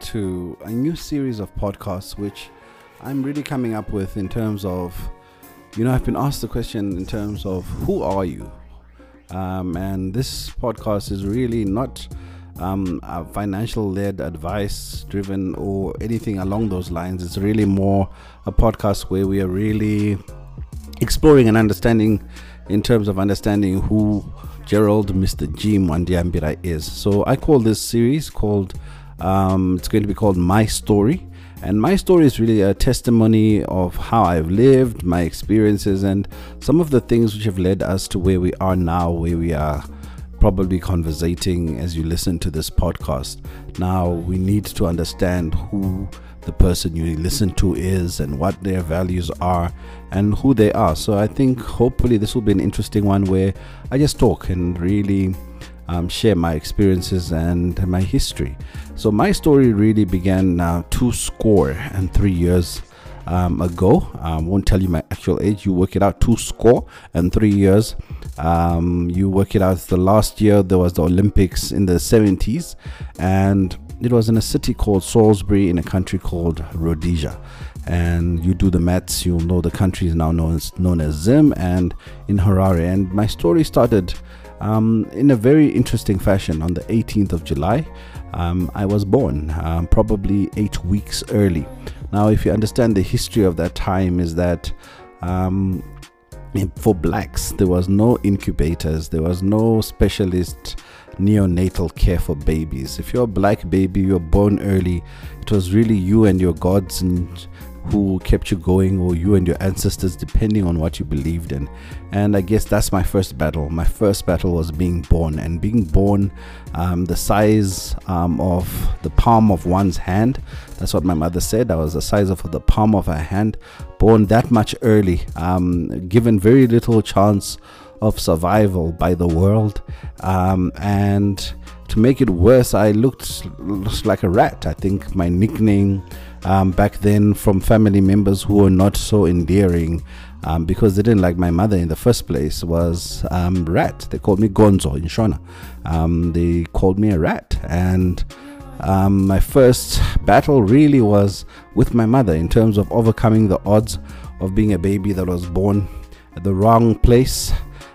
to a new series of podcasts, which I'm really coming up with in terms of, you know, I've been asked the question in terms of who are you? Um, and this podcast is really not um, a financial led advice driven or anything along those lines. It's really more a podcast where we are really exploring and understanding in terms of understanding who Gerald Mr. Jim Mwandiambira is. So I call this series called um, it's going to be called My Story. And my story is really a testimony of how I've lived, my experiences, and some of the things which have led us to where we are now, where we are probably conversating as you listen to this podcast. Now, we need to understand who the person you listen to is and what their values are and who they are. So, I think hopefully this will be an interesting one where I just talk and really um, share my experiences and my history. So my story really began uh, two score and three years um, ago. I um, won't tell you my actual age. You work it out. Two score and three years. Um, you work it out. The last year there was the Olympics in the 70s, and it was in a city called Salisbury in a country called Rhodesia. And you do the maths, you'll know the country is now known as known as Zim and in Harare. And my story started um, in a very interesting fashion on the 18th of July. Um, I was born um, probably eight weeks early. Now, if you understand the history of that time, is that um, for blacks there was no incubators, there was no specialist neonatal care for babies. If you're a black baby, you're born early. It was really you and your gods and who kept you going, or you and your ancestors, depending on what you believed in. And I guess that's my first battle. My first battle was being born, and being born um, the size um, of the palm of one's hand. That's what my mother said. I was the size of the palm of her hand, born that much early, um, given very little chance of survival by the world. Um, and to make it worse, I looked, looked like a rat. I think my nickname um, back then from family members who were not so endearing um, because they didn't like my mother in the first place was um, rat. They called me gonzo in shona. Um, they called me a rat. And um, my first battle really was with my mother in terms of overcoming the odds of being a baby that was born at the wrong place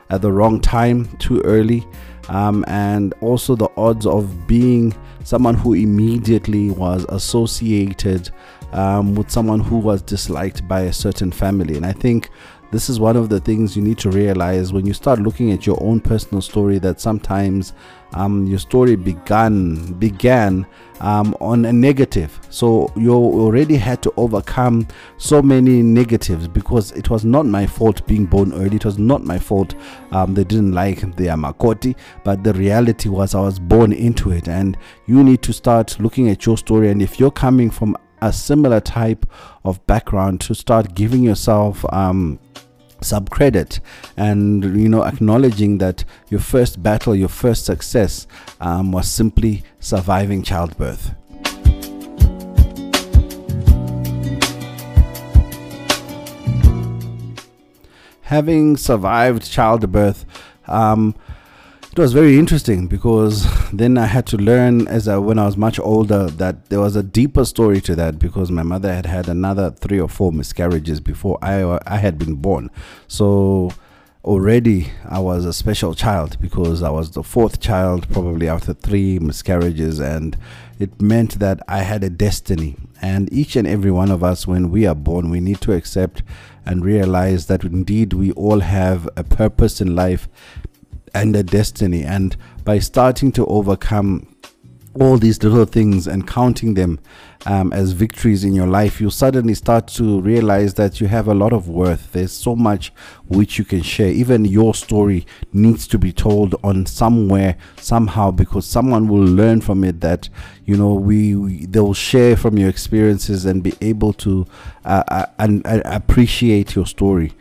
at the wrong time too early. Um, and also the odds of being someone who immediately was associated um, with someone who was disliked by a certain family. And I think this is one of the things you need to realize when you start looking at your own personal story that sometimes um, your story began began um, on a negative. So you already had to overcome so many negatives because it was not my fault being born early. It was not my fault um, they didn't like the amakoti but the reality was i was born into it. And you need to start looking at your story. And if you're coming from a similar type of background to start giving yourself um, subcredit and you know acknowledging that your first battle your first success um, was simply surviving childbirth. Having survived childbirth um, it was very interesting because then I had to learn as I, when I was much older that there was a deeper story to that because my mother had had another three or four miscarriages before I I had been born. So already I was a special child because I was the fourth child probably after three miscarriages and it meant that I had a destiny and each and every one of us when we are born we need to accept and realize that indeed we all have a purpose in life and a destiny. And by starting to overcome all these little things and counting them um, as victories in your life, you suddenly start to realize that you have a lot of worth. There's so much which you can share. Even your story needs to be told on somewhere, somehow, because someone will learn from it that, you know, we, we they'll share from your experiences and be able to uh, uh, and, uh, appreciate your story.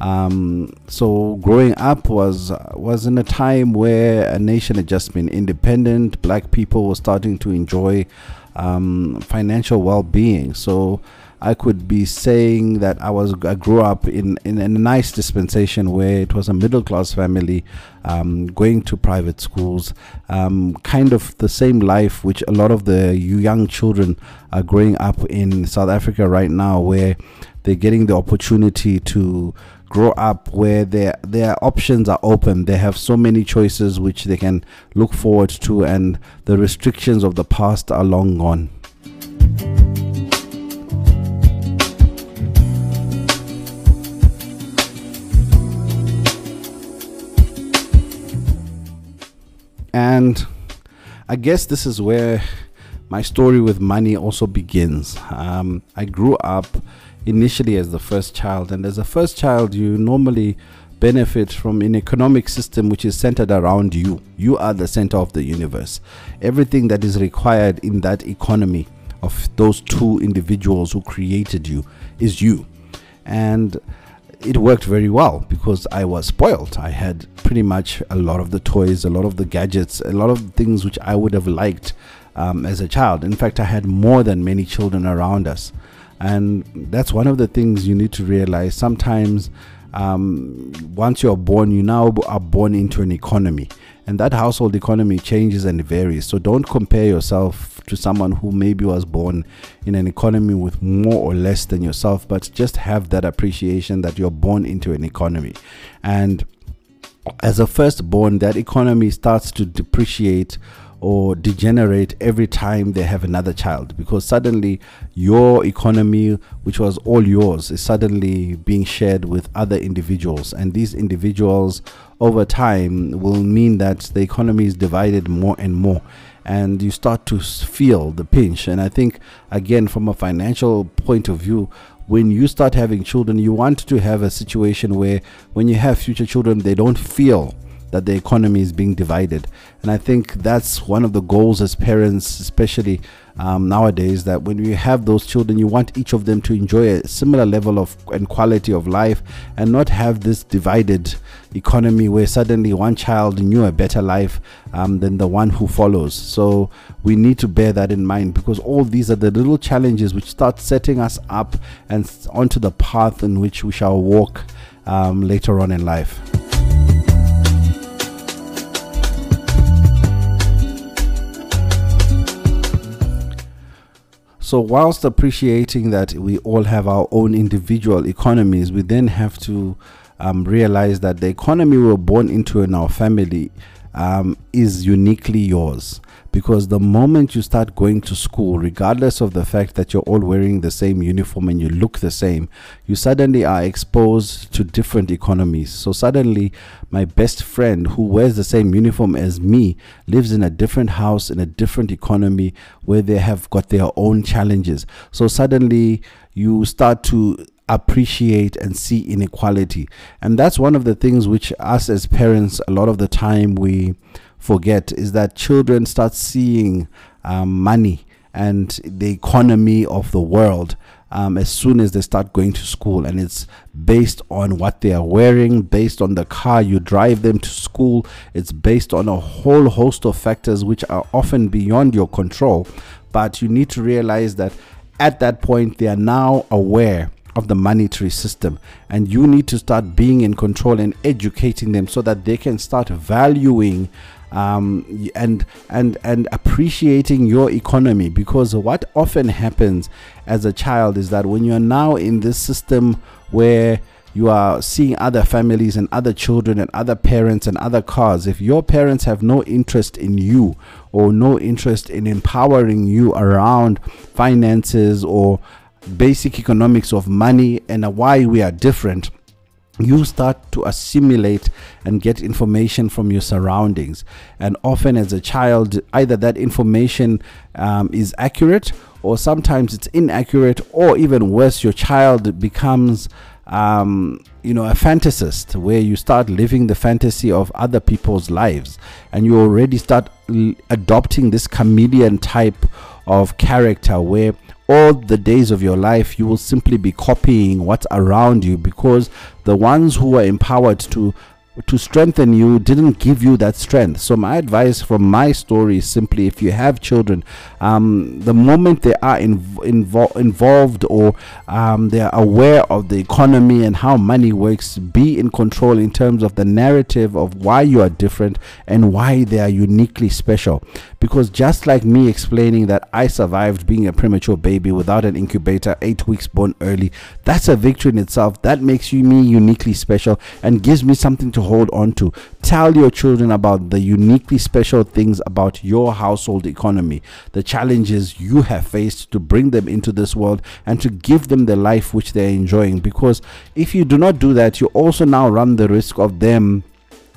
Um, so growing up was was in a time where a nation had just been independent. Black people were starting to enjoy um, financial well-being. So I could be saying that I was I grew up in, in a nice dispensation where it was a middle class family, um, going to private schools, um, kind of the same life which a lot of the young children are growing up in South Africa right now, where they're getting the opportunity to grow up where their their options are open. They have so many choices which they can look forward to and the restrictions of the past are long gone and i guess this is where my story with money also begins um, i grew up initially as the first child. And as a first child, you normally benefit from an economic system which is centered around you. You are the center of the universe. Everything that is required in that economy of those two individuals who created you is you. And it worked very well because I was spoiled. I had pretty much a lot of the toys, a lot of the gadgets, a lot of things which I would have liked um, as a child. In fact, I had more than many children around us. And that's one of the things you need to realize. Sometimes, um, once you're born, you now are born into an economy, and that household economy changes and varies. So don't compare yourself to someone who maybe was born in an economy with more or less than yourself, but just have that appreciation that you're born into an economy. And as a firstborn, that economy starts to depreciate or degenerate every time they have another child because suddenly your economy which was all yours is suddenly being shared with other individuals. And these individuals over time will mean that the economy is divided more and more and you start to feel the pinch. And i think again from a financial point of view when you start having children you want to have a situation where when you have future children they don't feel that the economy is being divided. And I think that's one of the goals as parents, especially um, nowadays, that when you have those children, you want each of them to enjoy a similar level of and quality of life and not have this divided economy where suddenly one child knew a better life um, than the one who follows. So we need to bear that in mind because all these are the little challenges which start setting us up and onto the path in which we shall walk um, later on in life. So, whilst appreciating that we all have our own individual economies, we then have to um, realize that the economy we're born into in our family um, is uniquely yours because the moment you start going to school, regardless of the fact that you're all wearing the same uniform and you look the same, you suddenly are exposed to different economies. So suddenly, my best friend who wears the same uniform as me lives in a different house in a different economy where they have got their own challenges. So suddenly, you start to appreciate and see inequality. And that's one of the things which us as parents, a lot of the time, we forget is that children start seeing um, money and the economy of the world um, as soon as they start going to school. And it's based on what they are wearing, based on the car you drive them to school. It's based on a whole host of factors which are often beyond your control. But you need to realize that at that point, they are now aware of the monetary system and you need to start being in control and educating them so that they can start valuing um, and and and appreciating your economy because what often happens as a child is that when you're now in this system where you are seeing other families and other children and other parents and other cars. If your parents have no interest in you or no interest in empowering you around finances or basic economics of money and why we are different, you start to assimilate and get information from your surroundings. And often, as a child, either that information um, is accurate or sometimes it's inaccurate, or even worse, your child becomes. Um, you know, a fantasist where you start living the fantasy of other people's lives and you already start l- adopting this chameleon type of character where all the days of your life you will simply be copying what's around you because the ones who are empowered to to strengthen you didn't give you that strength. So my advice from my story is simply: if you have children, um, the moment they are inv- invo- involved or um, they are aware of the economy and how money works, be in control in terms of the narrative of why you are different and why they are uniquely special. Because just like me explaining that I survived being a premature baby without an incubator, eight weeks born early, that's a victory in itself. That makes you me uniquely special and gives me something to hold on to. Tell your children about the uniquely special things about your household economy, the challenges you have faced to bring them into this world and to give them the life which they're enjoying. Because if you do not do that, you also now run the risk of them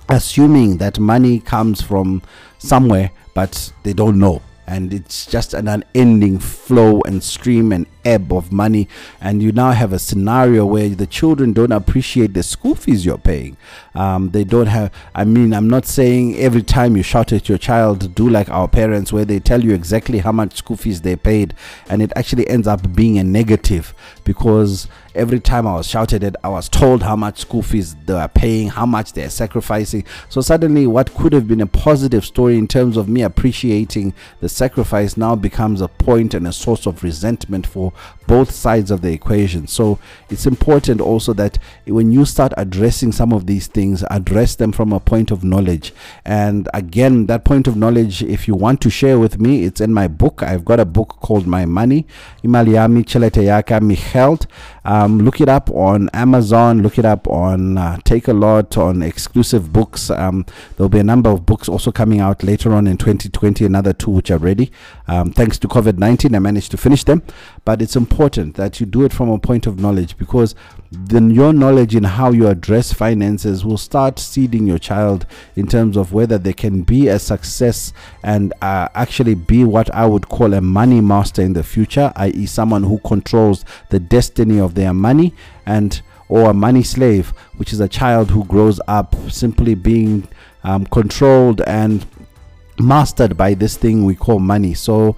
assuming that money comes from somewhere but they don't know and it's just an unending flow and stream and ebb of money and you now have a scenario where the children don't appreciate the school fees you're paying um, they don't have i mean i'm not saying every time you shout at your child do like our parents where they tell you exactly how much school fees they paid and it actually ends up being a negative because every time I was shouted at, I was told how much school fees they are paying, how much they're sacrificing. So suddenly, what could have been a positive story in terms of me appreciating the sacrifice now becomes a point and a source of resentment for both sides of the equation. So it's important also that when you start addressing some of these things, address them from a point of knowledge. And again, that point of knowledge, if you want to share with me, it's in my book. I've got a book called My Money, Imaliami Cheleteyaka Michelt. Um, look it up on Amazon, look it up on uh, Loot on exclusive books. Um, there'll be a number of books also coming out later on in 2020, another two which are ready. Um, thanks to COVID 19, I managed to finish them. But it's important that you do it from a point of knowledge because then your knowledge in how you address finances will start seeding your child in terms of whether they can be a success and uh, actually be what I would call a money master in the future, i.e., someone who controls the destiny of their money and or a money slave, which is a child who grows up simply being um, controlled and mastered by this thing we call money. So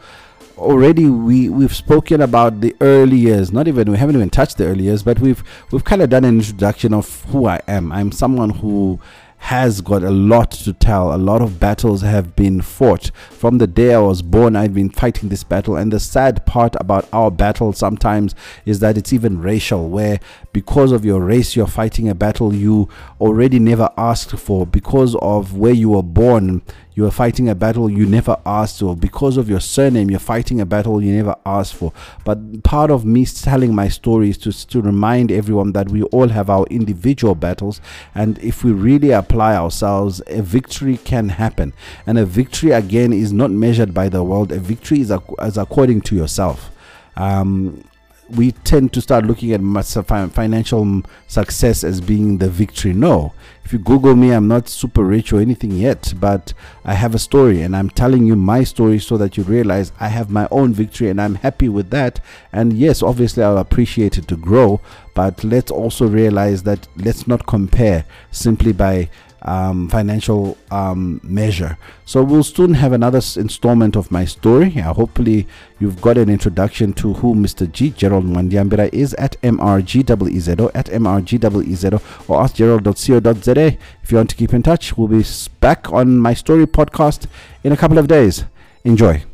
already we we've spoken about the early years not even we haven't even touched the early years but we've we've kind of done an introduction of who i am i'm someone who has got a lot to tell. A lot of battles have been fought. From the day I was born, I've been fighting this battle. And the sad part about our battle sometimes is that it's even racial, where because of your race, you're fighting a battle you already never asked for. Because of where you were born, you are fighting a battle you never asked for. Because of your surname, you're fighting a battle you never asked for. But part of me telling my story is to, to remind everyone that we all have our individual battles. And if we really apply ourselves, a victory can happen. And a victory, again, is not measured by the world, a victory is, is according to yourself. Um, we tend to start looking at financial success as being the victory. No, if you Google me, I'm not super rich or anything yet, but I have a story and I'm telling you my story so that you realize I have my own victory and I'm happy with that. And yes, obviously, I'll appreciate it to grow, but let's also realize that let's not compare simply by um, financial um, measure. So we'll soon have another installment of my story. Yeah, hopefully you've got an introduction to who Mr. G. Gerald Mwandiambira is at MRGEEZO at MRGEEZO or ask gerald.co.za if you want to keep in touch. We'll be back on my story podcast in a couple of days. Enjoy.